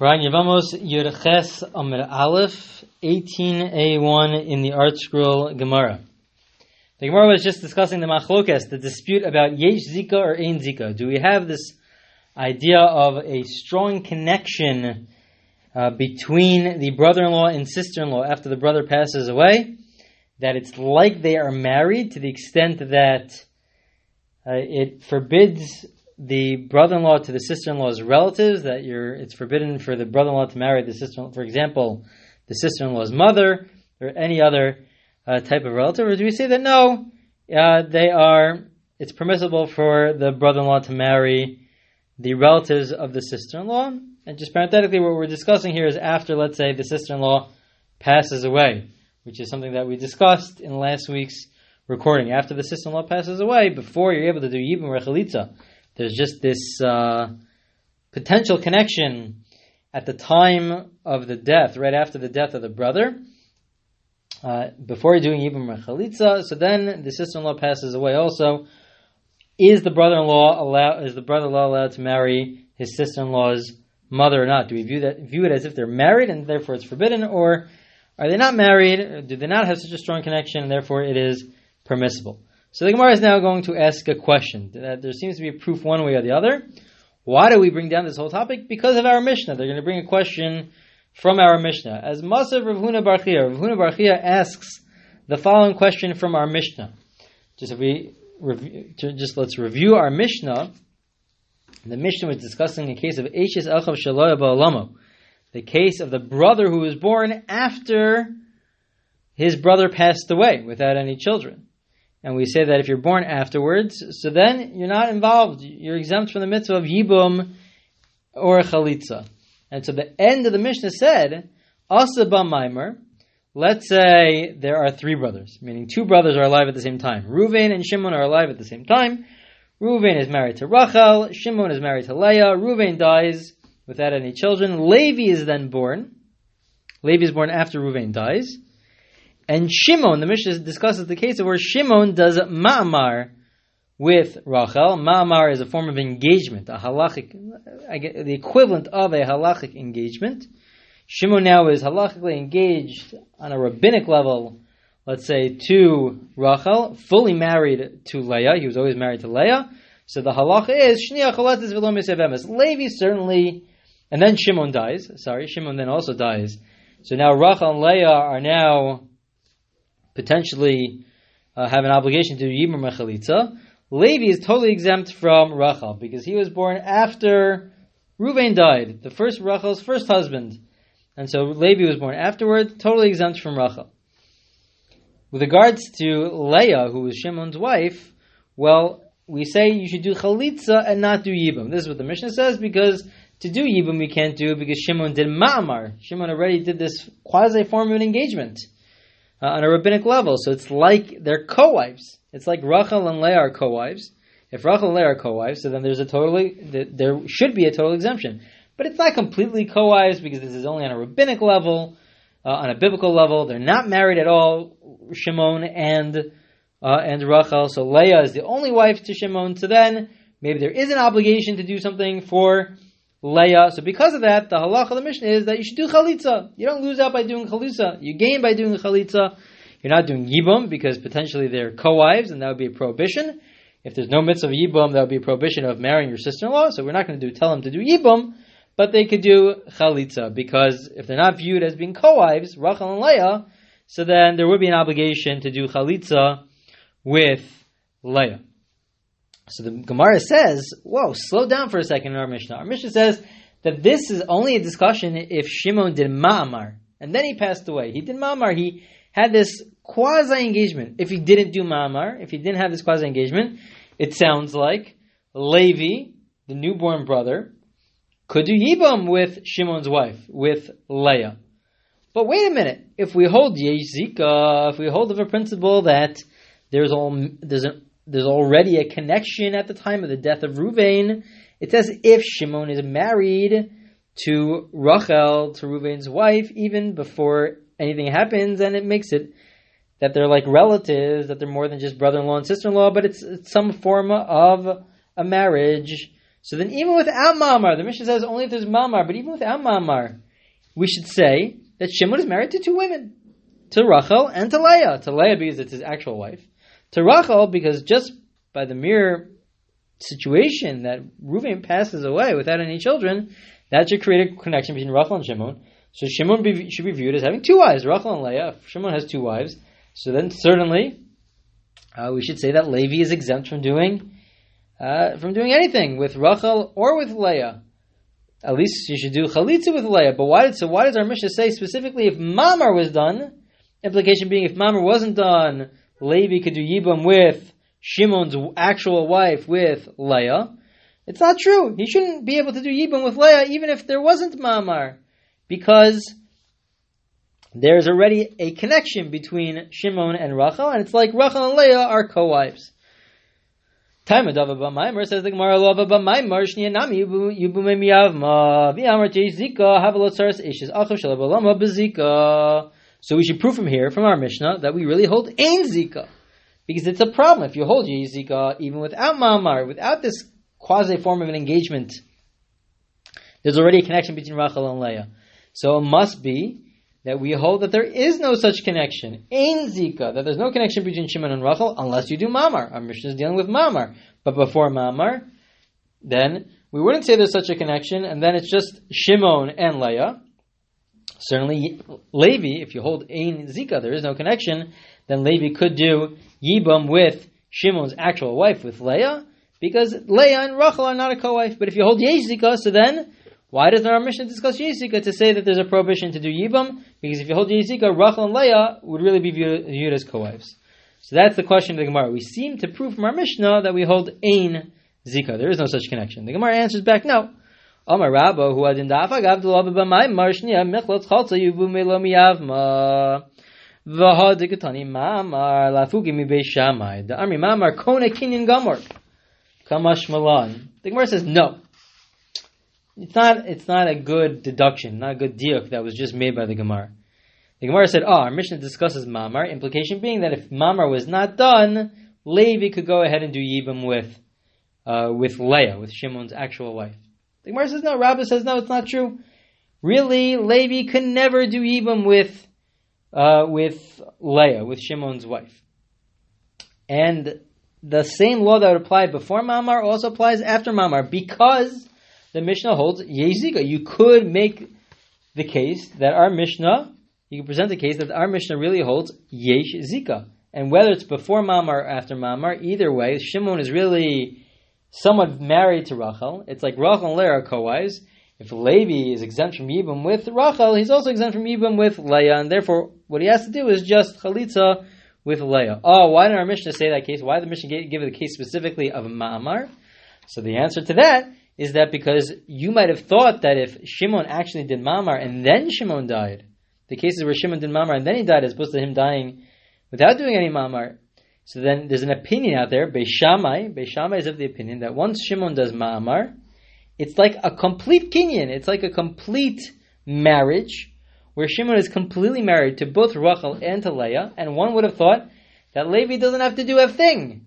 Ryan Yevamos Yurches Amud Aleph, 18a1 in the ArtScroll Gemara. The Gemara was just discussing the machlokas, the dispute about yesh zika or ein zika. Do we have this idea of a strong connection uh, between the brother-in-law and sister-in-law after the brother passes away? That it's like they are married to the extent that uh, it forbids the brother-in-law to the sister-in-law's relatives, that you're, it's forbidden for the brother-in-law to marry the sister, for example, the sister-in-law's mother or any other uh, type of relative, or do we say that no, uh, they are, it's permissible for the brother-in-law to marry the relatives of the sister-in-law? And just parenthetically, what we're discussing here is after, let's say, the sister-in-law passes away, which is something that we discussed in last week's recording. After the sister-in-law passes away, before you're able to do yibum rechalitza, there's just this uh, potential connection at the time of the death, right after the death of the brother, uh, before doing Yibam Chalitza, so then the sister-in-law passes away also. Is the brother-in-law allowed, is the brother-in-law allowed to marry his sister-in-law's mother or not? Do we view that, view it as if they're married and therefore it's forbidden, or are they not married, do they not have such a strong connection and therefore it is permissible? So the Gemara is now going to ask a question. There seems to be a proof one way or the other. Why do we bring down this whole topic? Because of our Mishnah. They're going to bring a question from our Mishnah. As Masav Rav Huna bar Chiya, Rav Huna bar Chiya asks the following question from our Mishnah. Just if we review, just let's review our Mishnah. The Mishnah was discussing the case of Eishes Elchav Shaloya Ba'alamo, the case of the brother who was born after his brother passed away without any children. And we say that if you're born afterwards, so then you're not involved. You're exempt from the mitzvah of yibum or chalitza. And so the end of the Mishnah said, Asa Maimer, let's say there are three brothers, meaning two brothers are alive at the same time. Reuven and Shimon are alive at the same time. Reuven is married to Rachel, Shimon is married to Leah, Reuven dies without any children. Levi is then born. Levi is born after Reuven dies. And Shimon, the Mishnah discusses the case of where Shimon does ma'amar with Rachel. Ma'amar is a form of engagement, a halachic, the equivalent of a halachic engagement. Shimon now is halachically engaged on a rabbinic level, let's say, to Rachel, fully married to Leah. He was always married to Leah. So the halacha is Levi certainly, and then Shimon dies. Sorry, Shimon then also dies. So now Rachel and Leah are now potentially uh, have an obligation to Yibam Mechalitza. Levi is totally exempt from Rachel because he was born after Ruvain died, the first Rachel's first husband. And so Levi was born afterward, totally exempt from Rachel. With regards to Leah, who was Shimon's wife, well, we say you should do Chalitza and not do Yibam. This is what the Mishnah says because to do Yibam we can't do because Shimon did Ma'amar. Shimon already did this quasi form of an engagement uh, on a rabbinic level. So it's like they're co-wives. It's like Rachel and Leah are co-wives. If Rachel and Leah are co-wives, so then there's a totally there should be a total exemption. But it's not completely co-wives because this is only on a rabbinic level, uh, on a biblical level. They're not married at all, Shimon and uh, and Rachel. So Leah is the only wife to Shimon. So then maybe there is an obligation to do something for Leah. So because of that, the halacha of the Mishnah is that you should do chalitza. You don't lose out by doing chalitza. You gain by doing chalitza. You're not doing yibum because potentially they're co-wives and that would be a prohibition. If there's no mitzvah of yibum, that would be a prohibition of marrying your sister-in-law. So we're not going to do tell them to do yibum, but they could do chalitza because if they're not viewed as being co-wives, Rachel and Leah, so then there would be an obligation to do chalitza with Leah. So the Gemara says, whoa, slow down for a second in our Mishnah. Our Mishnah says that this is only a discussion if Shimon did Ma'amar, and then he passed away. He did Ma'amar, he had this quasi engagement. If he didn't do Ma'amar, if he didn't have this quasi engagement, it sounds like Levi, the newborn brother, could do Yibam with Shimon's wife, with Leah. But wait a minute, if we hold Yesh Zika, if we hold of a principle that there's all there's an there's already a connection at the time of the death of Ruvain. It says if Shimon is married to Rachel, to Ruvain's wife, even before anything happens, and it makes it that they're like relatives, that they're more than just brother-in-law and sister-in-law, but it's, it's some form of a marriage So then, even without Mamar, the Mishnah says only if there's Mamar, but even without Mamar, we should say that Shimon is married to two women, to Rachel and to Leah. To Leah because it's his actual wife, to Rachel because just by the mere situation that Reuven passes away without any children, that should create a connection between Rachel and Shimon. So Shimon be, should be viewed as having two wives, Rachel and Leah. Shimon has two wives, so then certainly uh, we should say that Levi is exempt from doing uh, from doing anything with Rachel or with Leah. At least you should do chalitza with Leah. But why did so? Why does our Mishnah say specifically if Mamar was done? Implication being if Mamar wasn't done, Levi could do Yibam with Shimon's actual wife with Leah. It's not true. He shouldn't be able to do Yibam with Leah even if there wasn't Mamar, because there's already a connection between Shimon and Rachel, and it's like Rachel and Leah are co-wives. Says the Gemara Lava Ishes. So we should prove from here, from our Mishnah, that we really hold Ein Zika. Because it's a problem if you hold ein Zika even without Ma'amar, without this quasi form of an engagement. There's already a connection between Rachel and Leah. So it must be that we hold that there is no such connection. Ein zika, that there's no connection between Shimon and Rachel unless you do mamar. Our Mishnah is dealing with mamar. But before mamar, then we wouldn't say there's such a connection, and then it's just Shimon and Leah. Certainly, Levi, if you hold Ein zika, there is no connection, then Levi could do Yibam with Shimon's actual wife, with Leah, because Leah and Rachel are not a co-wife. But if you hold Yesh zika, so then why does our Mishnah discuss Yesh Zika to say that there's a prohibition to do Yibam? Because if you hold Yesh Zika, Rachel and Leah would really be viewed, viewed as co-wives. So that's the question of the Gemara. We seem to prove from our Mishnah that we hold Ein Zika. There is no such connection. The Gemara answers back, no. Amar Rabba, who adin dafa gav dulav b'may marshniya mechlot chalza yubu melo miyavma. V'ha dikatani mamar lafugi mi Beis Shammai. The army mamar kona kinyan gamor. Kamashma lan. The Gemara says no it's not it's not a good deduction, not a good diuk that was just made by the Gemara. The Gemara said, "Oh, our Mishnah discusses mamar." Implication being that if mamar was not done, Levi could go ahead and do yibam with uh, with Leah, with Shimon's actual wife. The Gemara says no. Rabbi says no. It's not true. Really, Levi could never do yibam with uh, with Leah, with Shimon's wife. And the same law that apply before mamar also applies after mamar because the Mishnah holds Yesh Zika. You could make the case that our Mishnah, you can present the case that our Mishnah really holds Yesh Zika. And whether it's before Mamar or after Mamar, either way, Shimon is really somewhat married to Rachel. It's like Rachel and Leah are co-wives. If Levi is exempt from Yibam with Rachel, he's also exempt from Yibam with Leah, and therefore what he has to do is just Chalitza with Leah. Oh, why did our Mishnah say that case? Why did the Mishnah give the case specifically of Ma'amar? So the answer to that is that because you might have thought that if Shimon actually did Ma'amar and then Shimon died, the cases where Shimon did Mamar and then he died as opposed to him dying without doing any Mamar. So then there's an opinion out there, Beis Shammai, Beishamai is of the opinion that once Shimon does Ma'amar, it's like a complete kinyan, it's like a complete marriage, where Shimon is completely married to both Rachel and to Leah, and one would have thought that Levi doesn't have to do a thing.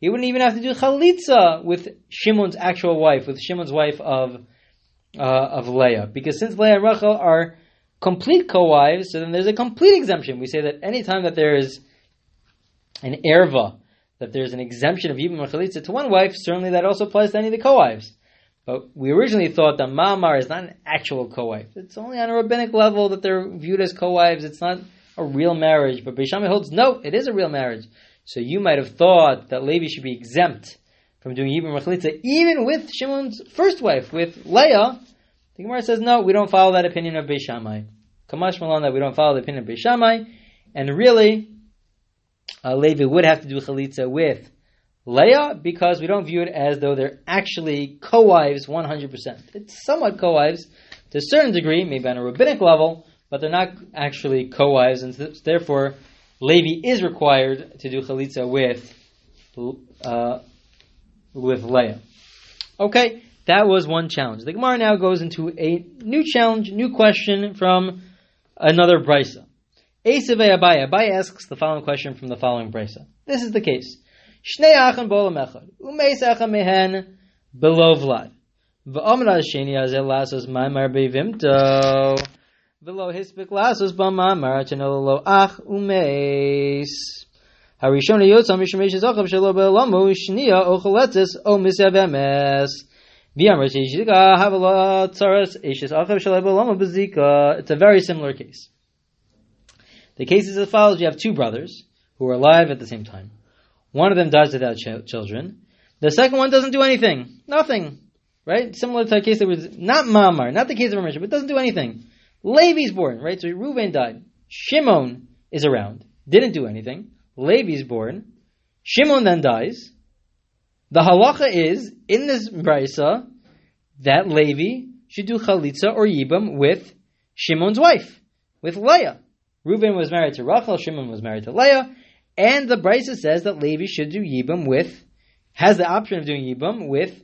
He wouldn't even have to do chalitza with Shimon's actual wife, with Shimon's wife of uh, of Leah, because since Leah and Rachel are complete co-wives, so then there's a complete exemption. We say that anytime that there is an erva, that there's an exemption of Yibam or Chalitza to one wife, certainly that also applies to any of the co-wives. But we originally thought that Ma'amar is not an actual co-wife. It's only on a rabbinic level that they're viewed as co-wives. It's not a real marriage. But Beis Shammai holds, no, it is a real marriage. So you might have thought that Levi should be exempt from doing Yibam Rachalitza, even with Shimon's first wife, with Leah. The Gemara says, no, we don't follow that opinion of Beis Shammai. Kamashma Lan, that we don't follow the opinion of Beis Shammai. And really, uh, Levi would have to do Chalitza with Leah because we don't view it as though they're actually co-wives 100%. It's somewhat co-wives to a certain degree, maybe on a rabbinic level, but they're not actually co-wives, and therefore Levi is required to do chalitza with uh, with Leah. Okay, that was one challenge. The Gemara now goes into a new challenge, new question from another brisa. Esavei Abaye. Abaye asks the following question from the following brisa. This is the case. Shnei achan bolam echad. Umeis achan mehen below Vlad. V'omra sheni azel lasos maimar bevimto. V'lo hispik lasos b'mamar chenolo ach umeis. Harishon yotzam mishemesh zachav shelo be'lamu shnia ochaletis o misavemes. It's a very similar case. The case is as follows: You have two brothers who are alive at the same time. One of them dies without ch- children. The second one doesn't do anything, nothing, right? Similar to a case that was not Mamar, not the case of Ramesh, but doesn't do anything. Levi's born, right? So Reuven died. Shimon is around, didn't do anything. Levi's born. Shimon then dies. The halacha is in this brisa that Levi should do chalitza or yibam with Shimon's wife, with Leah. Reuben was married to Rachel, Shimon was married to Leah, and the brisa says that Levi should do yibam with, has the option of doing yibam with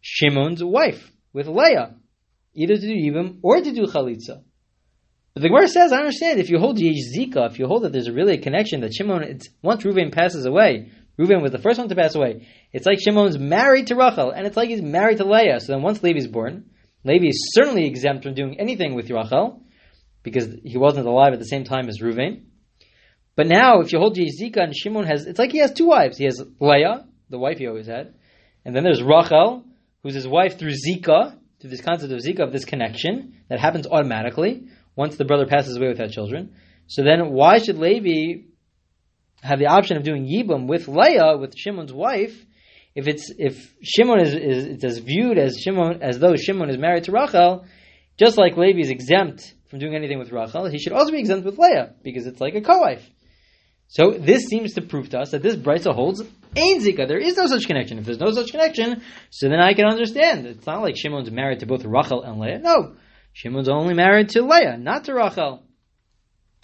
Shimon's wife, with Leah, either to do yibam or to do chalitza. But the Gemara says, I understand if you hold Yesh if you hold that there's really a connection that Shimon, once Reuven passes away, Reuven was the first one to pass away. It's like Shimon's married to Rachel, and it's like he's married to Leah. So then once Levi's born, Levi is certainly exempt from doing anything with Rachel, because he wasn't alive at the same time as Reuven. But now, if you hold Zika and Shimon has, it's like he has two wives. He has Leah, the wife he always had, and then there's Rachel, who's his wife through Zika, through this concept of Zika, of this connection that happens automatically once the brother passes away without children. So then, why should Levi have the option of doing Yibam with Leah, with Shimon's wife, if it's if Shimon is, is it's as viewed as Shimon as though Shimon is married to Rachel, just like Levi is exempt from doing anything with Rachel, he should also be exempt with Leah because it's like a co-wife. So this seems to prove to us that this brisa holds Ein Zika. There is no such connection. If there's no such connection, so then I can understand. It's not like Shimon's married to both Rachel and Leah. No, Shimon's only married to Leah, not to Rachel.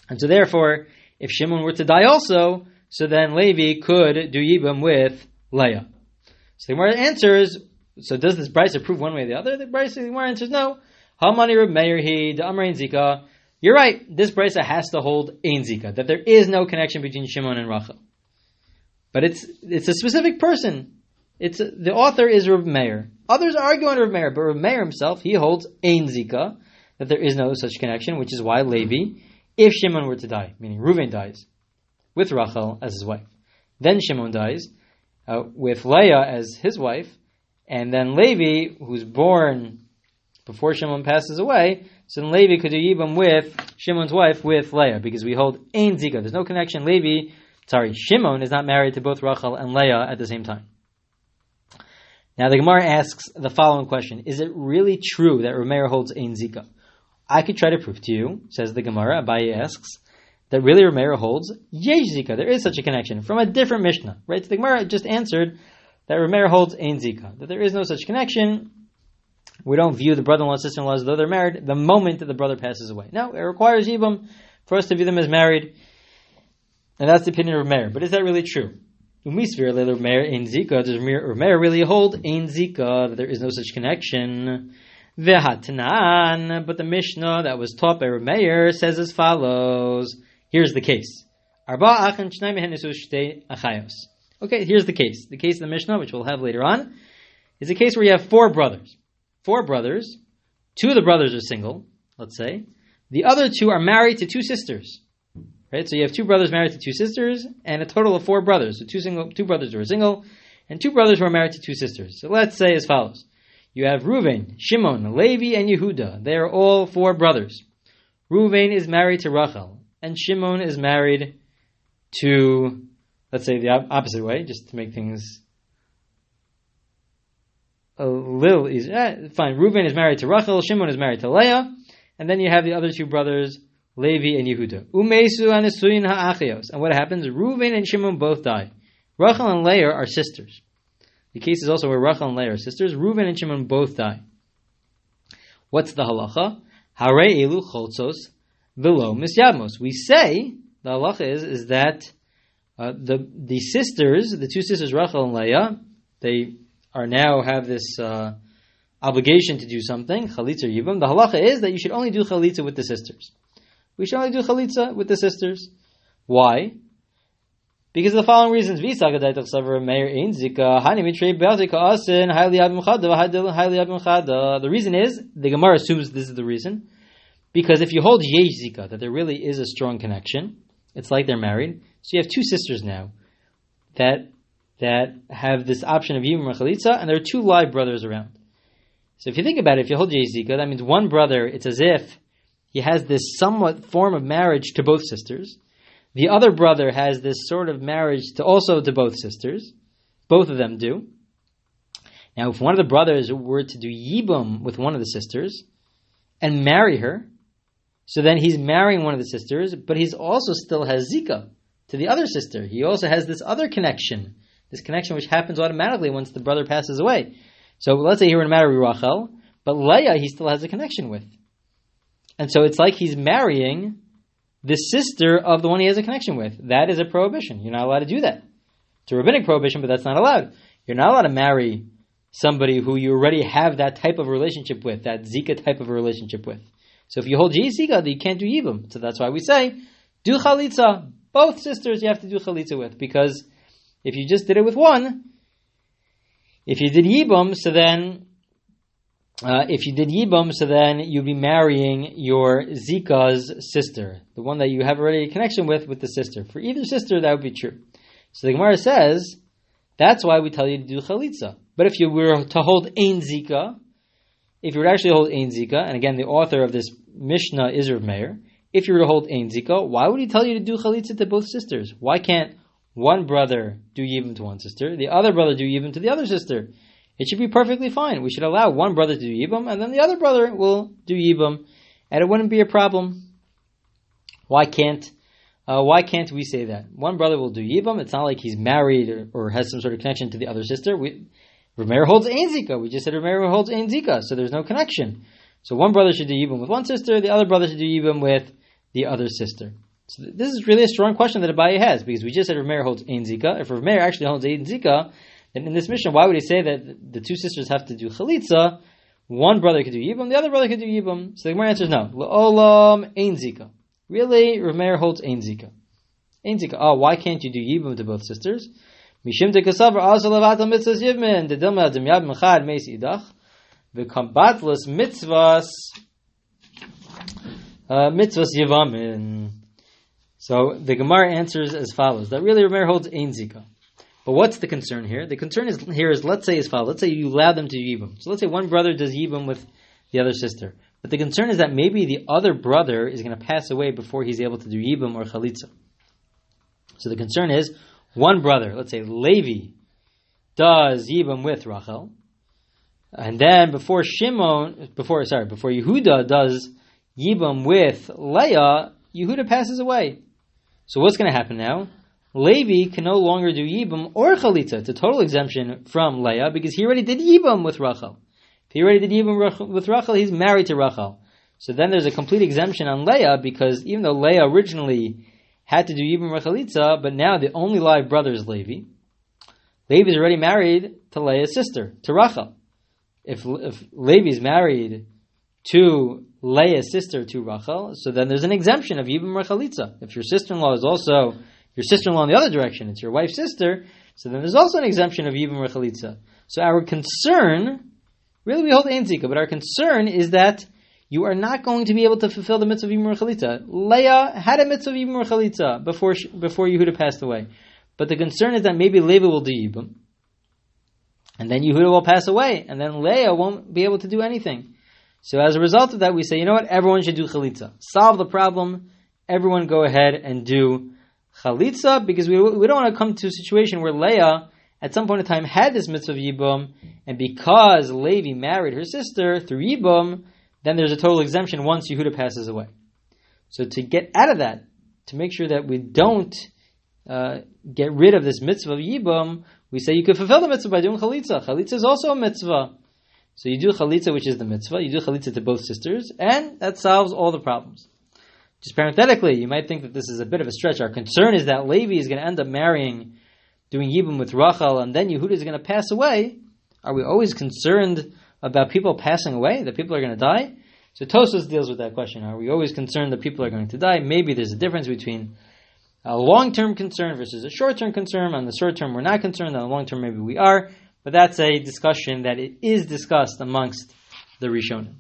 And so therefore, if Shimon were to die also, so then Levi could do Yibam with Leah. So the Gemara answers, so does this Brisa prove one way or the other? The Brisa, the Gemara answers, no. Hamani Reb Zika. You're right, this Brisa has to hold Ein Zika, that there is no connection between Shimon and Rachel. But it's, it's a specific person. It's, the author is Reb Meir. Others argue on Reb Meir, but Reb Meir himself, he holds Ein Zika, that there is no such connection, which is why Levi, if Shimon were to die, meaning Reuven dies, with Rachel as his wife. Then Shimon dies uh, with Leah as his wife, and then Levi, who's born before Shimon passes away, so then Levi could do Yibam with Shimon's wife with Leah, because we hold Ein Zika. There's no connection. Levi, sorry, Shimon is not married to both Rachel and Leah at the same time. Now the Gemara asks the following question: Is it really true that Rameir holds Ein Zika? I could try to prove to you, says the Gemara. Abaye asks, that really Rameir holds Yesh Zika. There is such a connection from a different Mishnah, right? So the Gemara just answered that Rameir holds Ein Zika, that there is no such connection. We don't view the brother-in-law, sister-in-law as though they're married the moment that the brother passes away. No, it requires Yibam for us to view them as married, and that's the opinion of Rameir. But is that really true? Umisvir Rameir Ein Zika. Does Rameir really hold Ein Zika that there is no such connection? But the Mishnah that was taught by Rameir says as follows. Here's the case. Okay, here's the case. The case of the Mishnah, which we'll have later on, is a case where you have four brothers. Four brothers. Two of the brothers are single, let's say. The other two are married to two sisters. Right? So you have two brothers married to two sisters, and a total of four brothers. So two single, two brothers who are single, and two brothers who are married to two sisters. So let's say as follows. You have Reuven, Shimon, Levi, and Yehuda. They are all four brothers. Reuven is married to Rachel and Shimon is married to, let's say the opposite way, just to make things a little easier. Eh, fine, Reuben is married to Rachel, Shimon is married to Leah, and then you have the other two brothers, Levi and Yehuda. Umesu anesuyin ha'achios. And what happens? Reuben and Shimon both die. Rachel and Leah are sisters. The case is also where Rachel and Leah are sisters. Reuben and Shimon both die. What's the halacha? Hare elu chotzos Velo misyadmos. We say the halacha is is that uh, the the sisters, the two sisters Rachel and Leah, they are now have this uh, obligation to do something chalitza yibam. The halacha is that you should only do chalitza with the sisters. We should only do chalitza with the sisters. Why? Because of the following reasons, The reason is, the Gemara assumes this is the reason, because if you hold Yesh Zika, that there really is a strong connection, it's like they're married, so you have two sisters now that that have this option of Yibum Chalitza, and there are two live brothers around. So if you think about it, if you hold Yesh Zika, that means one brother, it's as if he has this somewhat form of marriage to both sisters, the other brother has this sort of marriage to also to both sisters. Both of them do. Now, if one of the brothers were to do yibum with one of the sisters and marry her, so then he's marrying one of the sisters, but he's also still has zika to the other sister. He also has this other connection, this connection which happens automatically once the brother passes away. So let's say he were to marry Rachel, but Leah he still has a connection with. And so it's like he's marrying the sister of the one he has a connection with. That is a prohibition. You're not allowed to do that. It's a rabbinic prohibition, but that's not allowed. You're not allowed to marry somebody who you already have that type of relationship with, that Zika type of relationship with. So if you hold Zika, you can't do Yibam. So that's why we say, do Chalitza. Both sisters you have to do Chalitza with, because if you just did it with one, if you did Yibam, so then uh, if you did Yibam, so then you'd be marrying your Zika's sister, the one that you have already a connection with, with the sister. For either sister, that would be true. So the Gemara says, that's why we tell you to do Chalitza. But if you were to hold Ein Zika, if you were to actually hold Ein Zika, and again, the author of this Mishnah is Rav Meir, if you were to hold Ein Zika, why would he tell you to do Chalitza to both sisters? Why can't one brother do Yibam to one sister, the other brother do Yibam to the other sister? It should be perfectly fine. We should allow one brother to do Yibam, and then the other brother will do Yibam, and it wouldn't be a problem. Why can't uh, why can't we say that? One brother will do Yibam. It's not like he's married or, or has some sort of connection to the other sister. We, holds Ein Zika. We just said Rameir holds Ein Zika, so there's no connection. So one brother should do Yibam with one sister, the other brother should do Yibam with the other sister. So this is really a strong question that Abaye has, because we just said Rameir holds Ein Zika. If Rameir actually holds Ein Zika, and in this Mishnah, why would he say that the two sisters have to do chalitza? One brother could do yibum, the other brother could do yibum. So the Gemara answers no. La'olam ein zika. Really, Rameir holds ein zika. Ein zika. Oh, why can't you do yibum to both sisters? Mishim de kasavar also levatal mitzvahs yibmin. De dilma dem yad mechad meis idach. V'kambatlas mitzvahs uh, mitzvahs yivamin. So the Gemara answers as follows: that really Rameir holds ein zika. But what's the concern here? The concern is here is let's say as follows. Let's say you allow them to do yibum. So let's say one brother does yibum with the other sister. But the concern is that maybe the other brother is going to pass away before he's able to do yibum or chalitza. So the concern is one brother, let's say Levi, does yibum with Rachel, and then before Shimon, before sorry, before Yehuda does yibum with Leah, Yehuda passes away. So what's going to happen now? Levi can no longer do Yibam or Chalitza. It's a total exemption from Leah because he already did Yibam with Rachel. If he already did Yibam with Rachel, he's married to Rachel. So then there's a complete exemption on Leah because even though Leah originally had to do Yibam Chalitza, but now the only live brother is Levi. Levi is already married to Leah's sister, to Rachel. If, if Levi is married to Leah's sister, to Rachel, so then there's an exemption of Yibam or Chalitza. If your sister-in-law is also your sister-in-law in the other direction, it's your wife's sister, so then there's also an exemption of Yibam Rechalitza. So our concern, really we hold Ein Zika, but our concern is that you are not going to be able to fulfill the mitzvah of Yibam Rechalitza. Leah had a mitzvah of Yibam Rechalitza before, before Yehuda passed away. But the concern is that maybe Levi will do Yibam, and then Yehuda will pass away, and then Leah won't be able to do anything. So as a result of that, we say, you know what, everyone should do Chalitza. Solve the problem, everyone go ahead and do chalitza because we, we don't want to come to a situation where Leah at some point in time had this mitzvah of Yibum, and because Levi married her sister through Yibum, then there's a total exemption once Yehuda passes away. So to get out of that, to make sure that we don't uh, get rid of this mitzvah of Yibum, we say you could fulfill the mitzvah by doing chalitza. Chalitza is also a mitzvah. So you do chalitza, which is the mitzvah. You do chalitza to both sisters, and that solves all the problems. Just parenthetically, you might think that this is a bit of a stretch. Our concern is that Levi is going to end up marrying, doing Yibum with Rachel, and then Yehuda is going to pass away. Are we always concerned about people passing away, that people are going to die? So Tosfos deals with that question. Are we always concerned that people are going to die? Maybe there's a difference between a long-term concern versus a short-term concern. On the short term, we're not concerned. On the long term, maybe we are. But that's a discussion that it is discussed amongst the Rishonim.